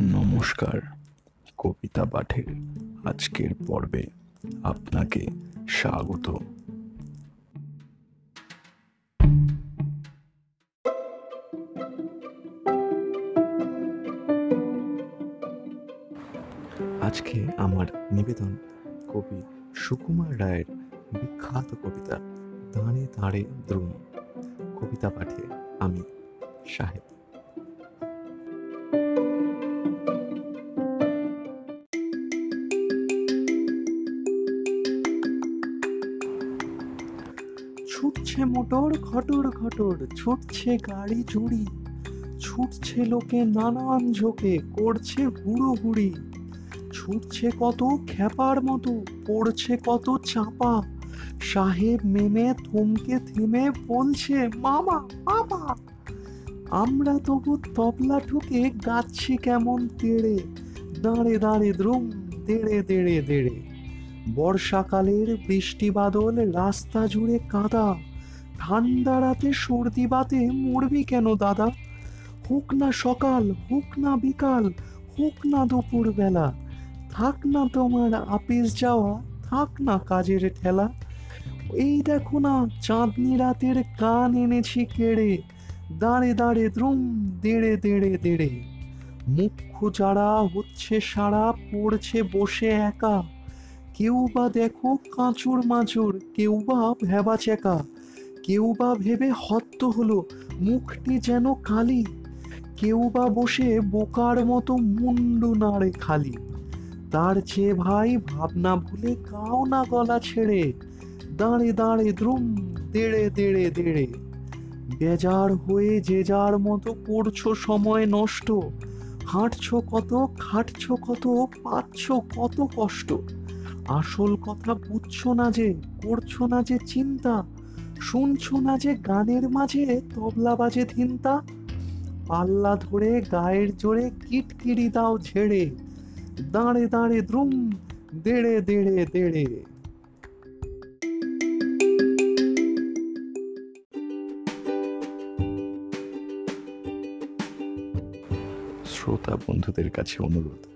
নমস্কার, কবিতা পাঠের আজকের পর্বে আপনাকে স্বাগত। আজকে আমার নিবেদন কবি সুকুমার রায়ের বিখ্যাত কবিতা দাঁড়ে দাঁড়ে দ্রুম কবিতা পাঠে আমি সাহেব। ছুটছে মোটর খটর খটর ছুটছে গাড়ি চুড়ি ছুটছে লোকে নানান ঝোঁকে করছে হুড়ো হুড়ি ছুটছে কত খ্যাপার মতো, পড়ছে কত চাপা, সাহেব মেমে থমকে থেমে বলছে, মামা বাবা আমরা তবু তবলা ঠুকে গাচ্ছি কেমন তেড়ে, দাঁড়ে দাঁড়ে, দ্রুম, দেড়ে দেড়ে দেড়ে। বর্ষাকালের বৃষ্টি বাদল রাস্তা জুড়ে কাদা। ঠান্ডা রাতে সর্দি বাতে মরবি কেন দাদা? হোক না সকাল, হোক না বিকাল, হোক না দুপুর বেলা থাক না তোমার আপিস যাওয়া, থাক না কাজের ঠেলা। এই দেখো না, চাঁদনি রাতের কান এনেছি কেড়ে। দাঁড়ে দাঁড়ে, দ্রুম, দেড়ে দেড়ে দেড়ে। মুখ্য যারা হচ্ছে সারা, পড়ছে বসে একা। কেউ বা দেখো কাঁচুর মাচুর কেউ বা ভেবা চেকা। কেউ বা ভেবে হত্ত হলো, মুখটি যেন কালি। কেউ বা বসে বোকার মতো মুন্ডু নাড়ে খালি। তার চেয়ে ভাই ভাবনা ভুলে কাও না গলা ছেড়ে। দাঁড়ে দাঁড়ে দ্রুম, দেড়ে দেড়ে দেড়ে। বেজার হয়ে যে যার মতো করছ সময় নষ্ট। হাঁটছো কত, খাটছো কত, পাচ্ছ কত কষ্ট। আসল কথা বুঝছ না যে, করছ না যে চিন্তা, শুনছো না যে গানের মাঝে তবলা বাজে ধিনতা? পাল্লা ধরে গায়ের জোরে কিটকিরি দাও ঝেড়ে দাঁড়ে দাঁড়ে দ্রুম, দেড়ে দেড়ে দেড়ে। শ্রোতা বন্ধুদের কাছে অনুরোধ।